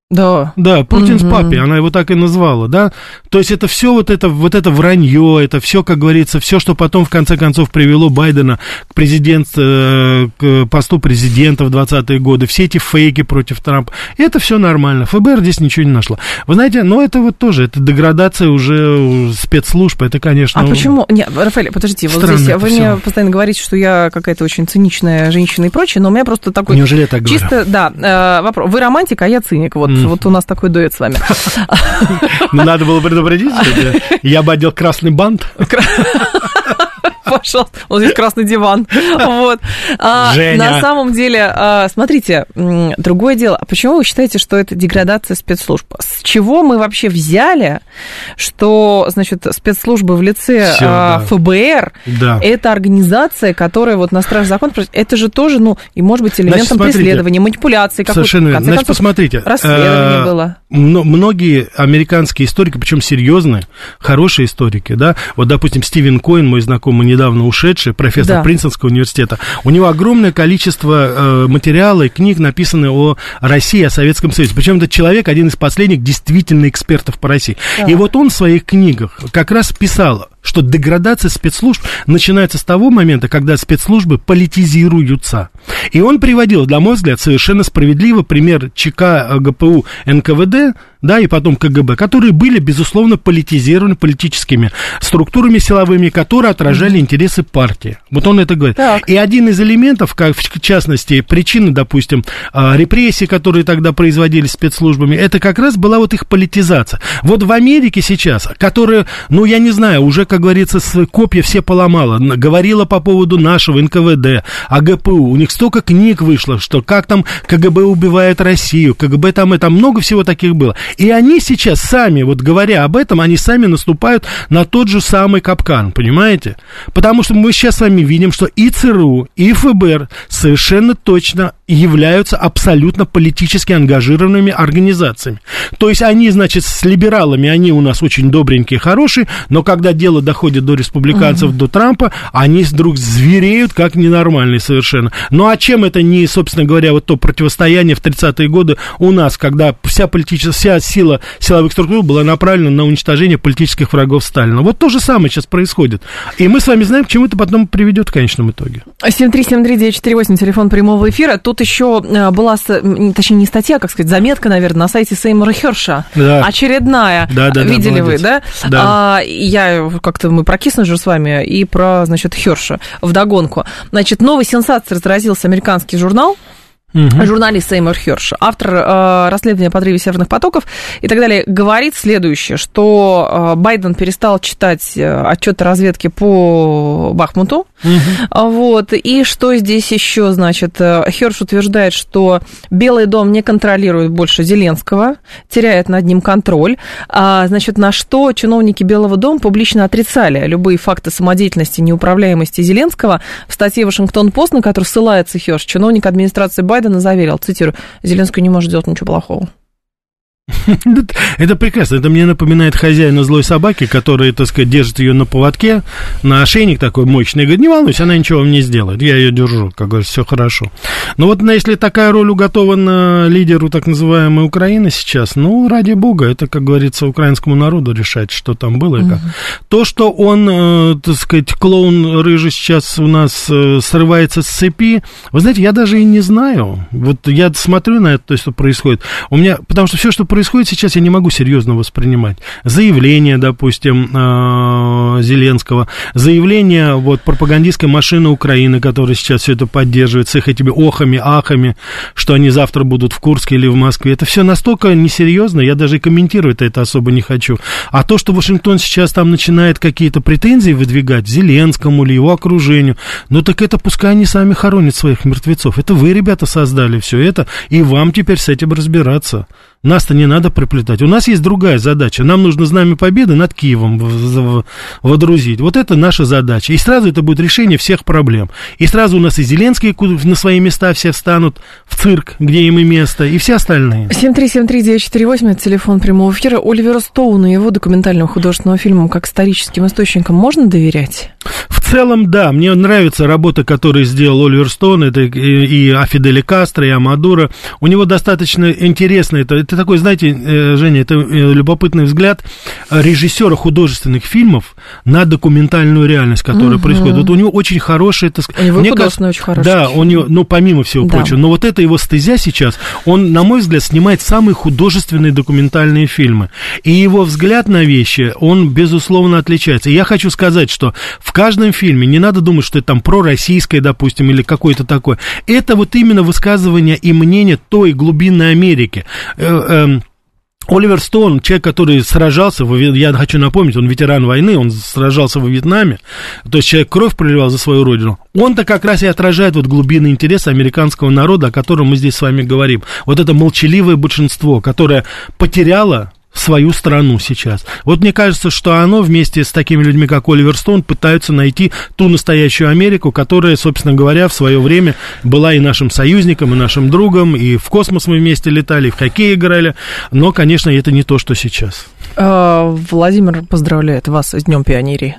Да. Да, Путин угу. папе, она его так и назвала, да. То есть это все вот это, вот это вранье, это все, как говорится, все, что потом в конце концов привело Байдена к президент, э, к посту президента в 20-е годы, все эти фейки против Трампа, это все нормально. ФБР здесь ничего не нашла. Вы знаете, но это вот тоже, это деградация уже спецслужб, это, конечно... А почему? Нет, Рафаэль, подождите, вот здесь вы все. мне постоянно говорите, что я какая-то очень циничная женщина и прочее, но у меня просто такой... Неужели я так говорю? Чисто, да, э, вопрос. Вы романтик, а я циник, вот вот у нас такой дуэт с вами. Ну, надо было предупредить, я бы одел красный бант. Пожалуйста. Вот здесь красный диван. Вот. А, Женя. На самом деле, а, смотрите, другое дело. А почему вы считаете, что это деградация спецслужб? С чего мы вообще взяли, что, значит, спецслужбы в лице Всё, а, да. ФБР да. это организация, которая вот на страж закон, это же тоже, ну, и может быть элементом Значит, преследования, манипуляции. Совершенно верно. Значит, концов, посмотрите. Расследование а, было. Многие американские историки, причем серьезные, хорошие историки, да, вот, допустим, Стивен Коин, мой знакомый, недавно ушедший, профессор да. Принстонского университета, у него огромное количество э, материала и книг написаны о России, о Советском Союзе. Причем этот человек один из последних действительно экспертов по России. Да. И вот он в своих книгах как раз писал что деградация спецслужб начинается с того момента, когда спецслужбы политизируются. И он приводил, на мой взгляд, совершенно справедливо пример ЧК ГПУ НКВД, да, и потом КГБ, которые были, безусловно, политизированы политическими структурами силовыми, которые отражали интересы партии. Вот он это говорит. Так. И один из элементов, как в частности, причины, допустим, а, репрессий, которые тогда производились спецслужбами, это как раз была вот их политизация. Вот в Америке сейчас, которая, ну, я не знаю, уже как как говорится, копья все поломала. Говорила по поводу нашего НКВД, АГПУ. У них столько книг вышло, что как там КГБ убивает Россию, КГБ там, это много всего таких было. И они сейчас сами, вот говоря об этом, они сами наступают на тот же самый капкан, понимаете? Потому что мы сейчас с вами видим, что и ЦРУ, и ФБР совершенно точно являются абсолютно политически ангажированными организациями. То есть они, значит, с либералами, они у нас очень добренькие, хорошие, но когда дело доходит до республиканцев, угу. до Трампа, они вдруг звереют, как ненормальные совершенно. Ну а чем это не, собственно говоря, вот то противостояние в 30-е годы у нас, когда вся политическая, вся сила силовых структур была направлена на уничтожение политических врагов Сталина. Вот то же самое сейчас происходит. И мы с вами знаем, к чему это потом приведет в конечном итоге. 7373948, телефон прямого эфира. Тут еще э, была, точнее, не статья, а, как сказать, заметка, наверное, на сайте Сеймора Херша. Да. Очередная. Да, да, Видели да, вы, да? да. А, я как-то мы про Киссинджер с вами и про, значит, Херша вдогонку. Значит, новой сенсацией разразился американский журнал Угу. Журналист Сеймур Херш, автор э, расследования подрыва северных потоков и так далее, говорит следующее, что э, Байден перестал читать э, отчеты разведки по Бахмуту, угу. вот, и что здесь еще, значит, э, Херш утверждает, что Белый дом не контролирует больше Зеленского, теряет над ним контроль, а, значит, на что чиновники Белого дома публично отрицали любые факты самодеятельности, неуправляемости Зеленского. В статье Вашингтон-Пост, на которую ссылается Херш, чиновник администрации Байдена Байдена заверил, цитирую, Зеленский не может сделать ничего плохого. Это прекрасно. Это мне напоминает хозяина злой собаки, который, так сказать, держит ее на поводке, на ошейник такой мощный. И говорит, не волнуйся, она ничего вам не сделает. Я ее держу, как говорится, все хорошо. Но вот если такая роль уготована лидеру так называемой Украины сейчас, ну, ради бога, это, как говорится, украинскому народу решать, что там было и как. Угу. То, что он, э, так сказать, клоун рыжий сейчас у нас э, срывается с цепи, вы знаете, я даже и не знаю. Вот я смотрю на это, то, что происходит. У меня, потому что все, что происходит сейчас, я не могу серьезно воспринимать. Заявление, допустим, а, Зеленского, заявление вот пропагандистской машины Украины, которая сейчас все это поддерживает, с их этими охами, ахами, что они завтра будут в Курске или в Москве. Это все настолько несерьезно, я даже комментировать это особо не хочу. А то, что Вашингтон сейчас там начинает какие-то претензии выдвигать Зеленскому или его окружению, ну так это пускай они сами хоронят своих мертвецов. Это вы, ребята, создали все это, и вам теперь с этим разбираться. Нас-то не надо приплетать. У нас есть другая задача. Нам нужно знамя победы над Киевом водрузить. Вот это наша задача. И сразу это будет решение всех проблем. И сразу у нас и Зеленские на свои места все встанут в цирк, где им и место, и все остальные. 7373948, это телефон прямого эфира. Оливера Стоуна и его документальным художественным фильмам как историческим источникам можно доверять? В целом, да. Мне нравится работа, которую сделал Оливер Стоун. Это и, и Афидели Кастро, и Амадура. У него достаточно интересно. Это, это такой, знаете, э, Женя, это э, любопытный взгляд режиссера художественных фильмов на документальную реальность, которая угу. происходит. Вот у него очень хороший... Так, у него мне кажется, очень хороший. Да, у него, ну, помимо всего да. прочего. Но вот это его стезя сейчас, он, на мой взгляд, снимает самые художественные документальные фильмы. И его взгляд на вещи, он, безусловно, отличается. И я хочу сказать, что в каждом фильме не надо думать, что это там пророссийское, допустим, или какое-то такое. Это вот именно высказывание и мнение той глубинной Америки. Э, эм, Оливер Стоун, человек, который сражался, я хочу напомнить, он ветеран войны, он сражался во Вьетнаме, то есть человек кровь проливал за свою родину. Он-то как раз и отражает вот глубинный интерес американского народа, о котором мы здесь с вами говорим. Вот это молчаливое большинство, которое потеряло свою страну сейчас. Вот мне кажется, что оно вместе с такими людьми, как Оливер Стоун, пытаются найти ту настоящую Америку, которая, собственно говоря, в свое время была и нашим союзником, и нашим другом, и в космос мы вместе летали, и в хоккей играли, но, конечно, это не то, что сейчас. А, Владимир поздравляет вас с Днем пионерии.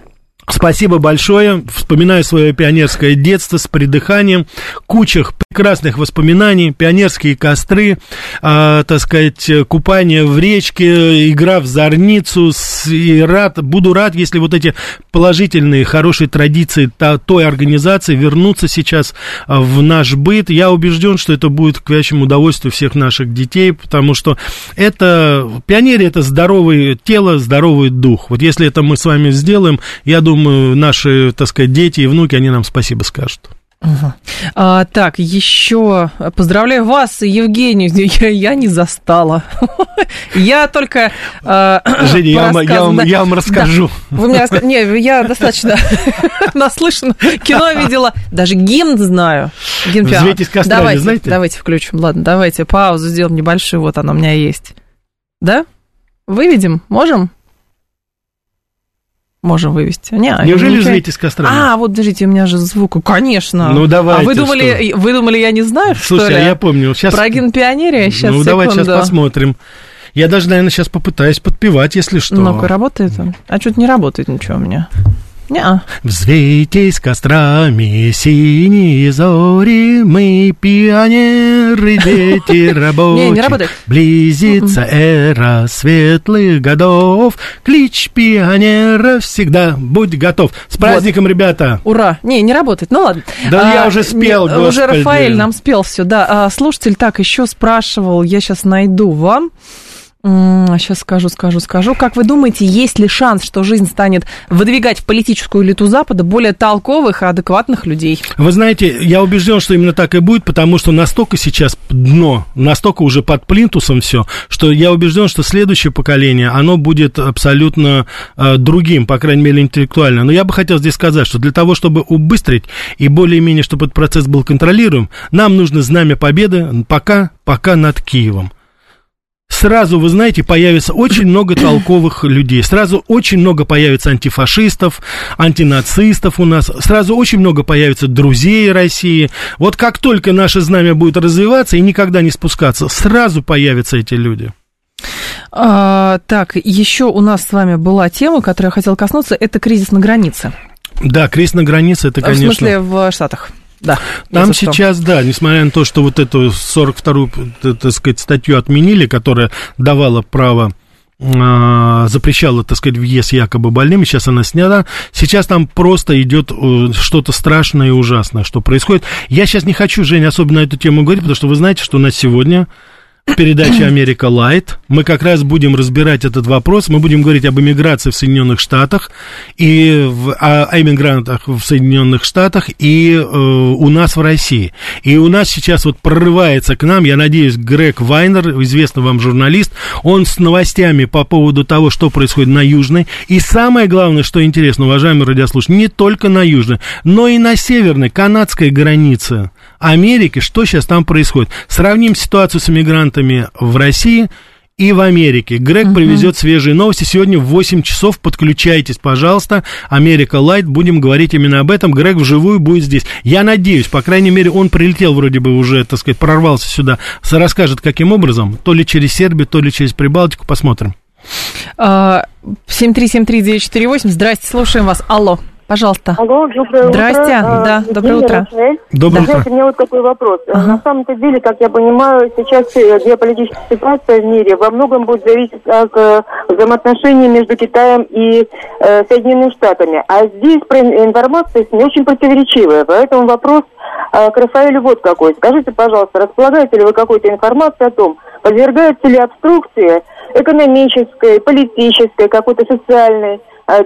Спасибо большое. Вспоминаю свое пионерское детство с придыханием. Куча прекрасных воспоминаний. Пионерские костры, э, так сказать, купание в речке, игра в зорницу. С, и рад, буду рад, если вот эти положительные, хорошие традиции та, той организации вернутся сейчас а, в наш быт. Я убежден, что это будет к вящему удовольствию всех наших детей, потому что это, пионерия это здоровое тело, здоровый дух. Вот если это мы с вами сделаем, я думаю, думаю, наши, так сказать, дети и внуки, они нам спасибо скажут. Угу. А, так, еще поздравляю вас, Евгений. Я, я не застала. я только... А, Женя, я вам, я, вам, я вам расскажу. Да. Вы мне расскажете. Не, я достаточно наслышана. Кино видела. Даже гимн знаю. Гимн Взвейтесь давайте, знаете? Давайте включим. Ладно, давайте паузу сделаем небольшую. Вот она у меня есть. Да? Выведем? Можем? Можем вывести. Не, Неужели ничего... живете с кострами? А, вот подождите, у меня же звук, конечно. Ну, давайте. А вы думали, что? вы думали, я не знаю, Слушай, что а я помню. Сейчас... Про генпионерия? Сейчас, Ну, секунду. давайте сейчас посмотрим. Я даже, наверное, сейчас попытаюсь подпевать, если что. Ну-ка, работает он? А что-то не работает ничего у меня. Не-а. Взвейтесь кострами синие зори, мы пионеры, дети рабочие. Не, не работает. Близится эра светлых годов, клич пионера всегда будь готов. С праздником, вот. ребята! Ура! Не, не работает, ну ладно. Да а, я уже спел, не, Уже Рафаэль нам спел все, да. А, слушатель так еще спрашивал, я сейчас найду вам. Сейчас скажу, скажу, скажу. Как вы думаете, есть ли шанс, что жизнь станет выдвигать в политическую элиту Запада более толковых и адекватных людей? Вы знаете, я убежден, что именно так и будет, потому что настолько сейчас дно, настолько уже под плинтусом все, что я убежден, что следующее поколение, оно будет абсолютно э, другим, по крайней мере, интеллектуально. Но я бы хотел здесь сказать, что для того, чтобы убыстрить и более-менее, чтобы этот процесс был контролируем, нам нужно знамя победы пока, пока над Киевом сразу, вы знаете, появится очень много толковых людей, сразу очень много появится антифашистов, антинацистов у нас, сразу очень много появится друзей России. Вот как только наше знамя будет развиваться и никогда не спускаться, сразу появятся эти люди. А, так, еще у нас с вами была тема, которую я хотела коснуться, это кризис на границе. Да, кризис на границе, это, конечно... В смысле, в Штатах? Да. Там сейчас, да, несмотря на то, что вот эту 42-ю, так сказать, статью отменили, которая давала право а, запрещала, так сказать, въезд якобы больным, сейчас она снята. Сейчас там просто идет э, что-то страшное и ужасное, что происходит. Я сейчас не хочу, Женя, особо на эту тему говорить, потому что вы знаете, что у нас сегодня передаче «Америка Лайт». Мы как раз будем разбирать этот вопрос. Мы будем говорить об иммиграции в Соединенных Штатах и в, о, о иммигрантах в Соединенных Штатах и э, у нас в России. И у нас сейчас вот прорывается к нам, я надеюсь, Грег Вайнер, известный вам журналист, он с новостями по поводу того, что происходит на Южной. И самое главное, что интересно, уважаемые радиослушатели, не только на Южной, но и на Северной, канадской границе Америки, что сейчас там происходит. Сравним ситуацию с иммигрантами в России и в Америке. Грег uh-huh. привезет свежие новости. Сегодня в 8 часов подключайтесь, пожалуйста. Америка Лайт. Будем говорить именно об этом. Грег вживую будет здесь. Я надеюсь, по крайней мере, он прилетел вроде бы уже, так сказать, прорвался сюда. Расскажет, каким образом. То ли через Сербию, то ли через Прибалтику. Посмотрим. 7373948. А, Здрасте, слушаем вас. Алло. Пожалуйста. Алло, доброе Здрасте. утро. А, да, доброе утро. Доброе утро. Знаете, у меня вот такой вопрос. Ага. На самом-то деле, как я понимаю, сейчас э, геополитическая ситуация в мире во многом будет зависеть от э, взаимоотношений между Китаем и э, Соединенными Штатами. А здесь информация не очень противоречивая. Поэтому вопрос э, к Рафаэлю вот какой. Скажите, пожалуйста, располагаете ли вы какой-то информацией о том, подвергается ли обструкции экономической, политической, какой-то социальной,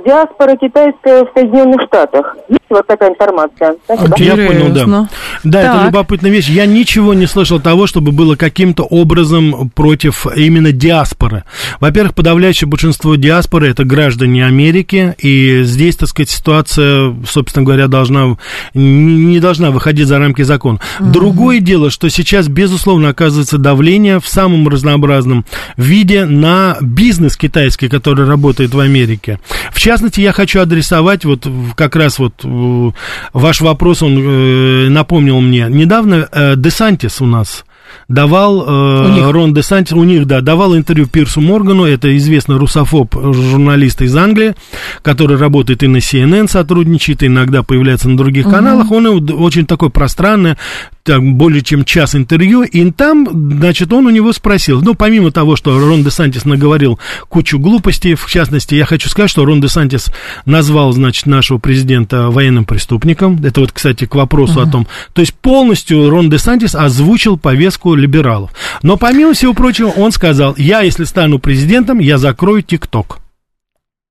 диаспора китайская в Соединенных Штатах. Есть вот такая информация? Спасибо. Я понял, да. Да, так. это любопытная вещь. Я ничего не слышал того, чтобы было каким-то образом против именно диаспоры. Во-первых, подавляющее большинство диаспоры это граждане Америки, и здесь, так сказать, ситуация, собственно говоря, должна не должна выходить за рамки закона. Mm-hmm. Другое дело, что сейчас, безусловно, оказывается давление в самом разнообразном виде на бизнес китайский, который работает в Америке. В частности, я хочу адресовать вот как раз вот э, ваш вопрос, он э, напомнил мне. Недавно э, Десантис у нас давал э, Рон Де Сантис, у них, да, давал интервью Пирсу Моргану, это известный русофоб, журналист из Англии, который работает и на CNN, сотрудничает, иногда появляется на других угу. каналах, он очень такой пространный, так, более чем час интервью, и там, значит, он у него спросил, ну, помимо того, что Рон Де Сантис наговорил кучу глупостей, в частности, я хочу сказать, что Рон Де Сантис назвал, значит, нашего президента военным преступником, это вот, кстати, к вопросу uh-huh. о том, то есть полностью Рон Де Сантис озвучил повестку либералов. Но, помимо всего прочего, он сказал, я, если стану президентом, я закрою ТикТок.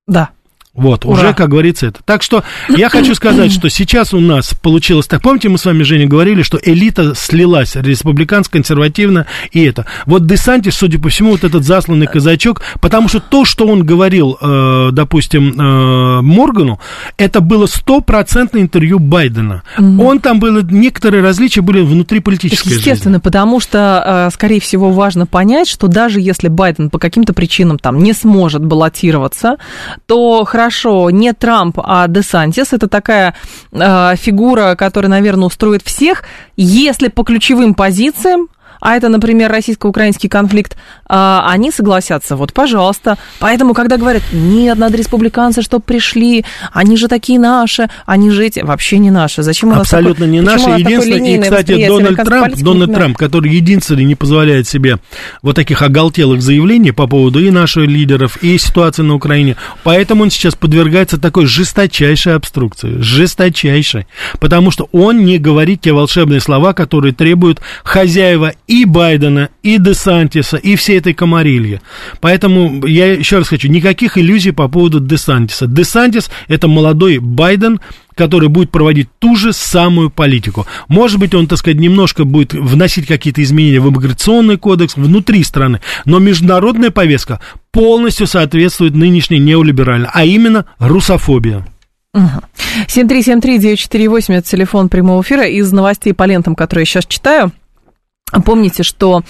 Да. Вот, Ура. уже, как говорится, это. Так что я хочу сказать, что сейчас у нас получилось так. Помните, мы с вами, Женя, говорили, что элита слилась, республиканская, консервативная, и это. Вот Десантис, судя по всему, вот этот засланный казачок, потому что то, что он говорил, э, допустим, э, Моргану, это было стопроцентное интервью Байдена. Угу. Он там было, некоторые различия были внутри политической Естественно, жизни. потому что, э, скорее всего, важно понять, что даже если Байден по каким-то причинам там не сможет баллотироваться, то хорошо, не Трамп, а Десантис. Это такая э, фигура, которая, наверное, устроит всех, если по ключевым позициям а это, например, российско-украинский конфликт, а, они согласятся, вот, пожалуйста. Поэтому, когда говорят, нет, надо республиканцы, чтобы пришли, они же такие наши, они же эти, вообще не наши. Зачем у нас Абсолютно такой, не наши. Единственное, и, кстати, Дональд Трамп, Дональд Трамп, который единственный не позволяет себе вот таких оголтелых заявлений по поводу и наших лидеров, и ситуации на Украине. Поэтому он сейчас подвергается такой жесточайшей обструкции, жесточайшей, потому что он не говорит те волшебные слова, которые требуют хозяева и Байдена, и Десантиса, и всей этой комарильи. Поэтому я еще раз хочу, никаких иллюзий по поводу Десантиса. Десантис – это молодой Байден, который будет проводить ту же самую политику. Может быть, он, так сказать, немножко будет вносить какие-то изменения в иммиграционный кодекс внутри страны, но международная повестка полностью соответствует нынешней неолиберальной, а именно русофобия. Угу. 7373948 это телефон прямого эфира. Из новостей по лентам, которые я сейчас читаю, Помните, что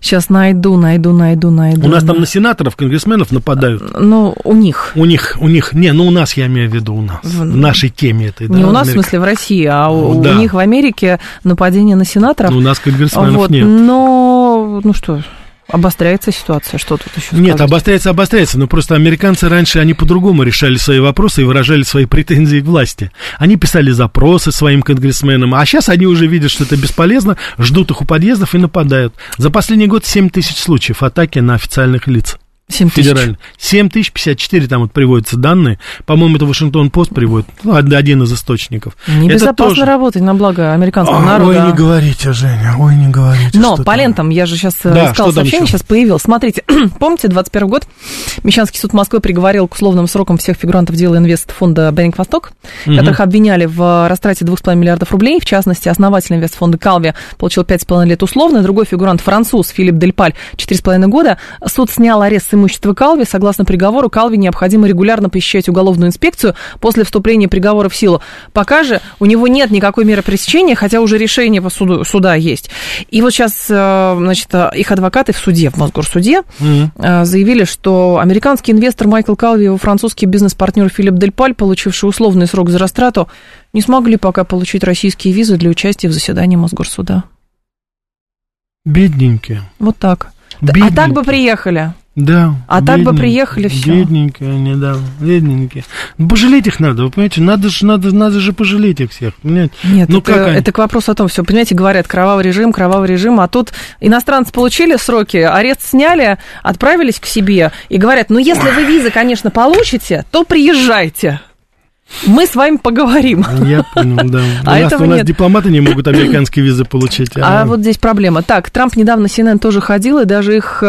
сейчас найду, найду, найду, найду. У нас там на сенаторов, конгрессменов нападают. Ну, у них. У них, у них. Не, ну у нас, я имею в виду, у нас. В, в нашей теме этой. Не да, у нас, Америка. в смысле, в России, а у, да. у них в Америке нападение на сенаторов. Ну, у нас конгрессменов вот, нет. Но, ну что, Обостряется ситуация, что тут еще Нет, обостряется, обостряется, но просто американцы раньше, они по-другому решали свои вопросы и выражали свои претензии к власти. Они писали запросы своим конгрессменам, а сейчас они уже видят, что это бесполезно, ждут их у подъездов и нападают. За последний год 7 тысяч случаев атаки на официальных лиц. 7 тысяч. Федерально. 7054 там вот приводятся данные. По-моему, это Вашингтон-Пост приводит. Ну, один из источников. Небезопасно тоже... работать на благо американского О, народа. Ой, не говорите, Женя, ой, не говорите. Но по лентам, я же сейчас э, да, искала сообщение, сейчас появилось. Смотрите, помните, 21 год Мещанский суд Москвы приговорил к условным срокам всех фигурантов дела инвест фонда Бенник Восток, угу. которых обвиняли в растрате 2,5 миллиардов рублей. В частности, основатель инвест фонда Калви получил 5,5 лет условно, другой фигурант француз Филипп Дельпаль 4,5 года. Суд снял арест с имущества Калви. Согласно приговору, Калви необходимо регулярно посещать уголовную инспекцию после вступления приговора в силу. Пока же у него нет никакой меры пресечения, хотя уже решение по суду, суда есть. И вот сейчас, э, значит, их адвокаты в суде, в Мосгорсуде, mm-hmm. заявили, что американский инвестор Майкл Калви и его французский бизнес-партнер Филипп Дельпаль, получивший условный срок за растрату, не смогли пока получить российские визы для участия в заседании Мосгорсуда. Бедненькие. Вот так. Бедненькие. А так бы приехали. Да. А так бы приехали все. Бедненькие они, да, бедненькие. Ну, пожалеть их надо, вы понимаете, надо же, надо, надо же пожалеть их всех, понимаете? Нет, ну, это, как это к вопросу о том, все, понимаете, говорят, кровавый режим, кровавый режим, а тут иностранцы получили сроки, арест сняли, отправились к себе и говорят, ну, если вы визы, конечно, получите, то приезжайте. Мы с вами поговорим. Я понял, да. А у нас, у нас нет. дипломаты не могут американские визы получить. А... а вот здесь проблема. Так, Трамп недавно CNN тоже ходил, и даже их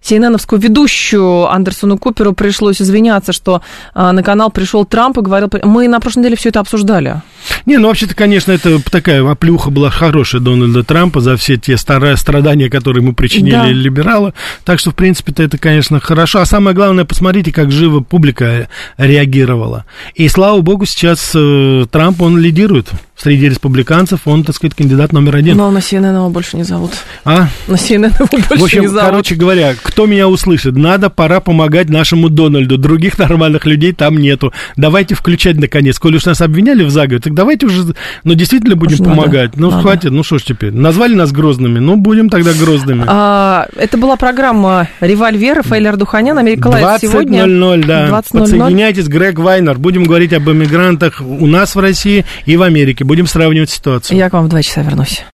э, CNN-овскую ведущую Андерсону Куперу пришлось извиняться, что э, на канал пришел Трамп и говорил... Мы на прошлой неделе все это обсуждали. Не, ну вообще-то, конечно, это такая оплюха была хорошая Дональда Трампа за все те старые страдания, которые ему причинили да. либералы. Так что, в принципе-то, это, конечно, хорошо. А самое главное, посмотрите, как живо публика реагировала. И, слава богу, сейчас э, Трамп, он лидирует среди республиканцев, он, так сказать, кандидат номер один. Но на CNN его больше не зовут. А? На CNN его больше В общем, не зовут. короче говоря, кто меня услышит, надо, пора помогать нашему Дональду. Других нормальных людей там нету. Давайте включать, наконец. Коли уж нас обвиняли в заговоре, так давайте уже, ну, действительно будем уж помогать. Надо, ну, надо. хватит, ну, что ж теперь. Назвали нас грозными, ну, будем тогда грозными. А, это была программа «Револьвер» Фейлер Духанян, Америка Лайв сегодня. 20.00, да. 20 Подсоединяйтесь, Грег Вайнер. Будем говорить об эмигрантах у нас в России и в Америке. Будем сравнивать ситуацию. Я к вам в два часа вернусь.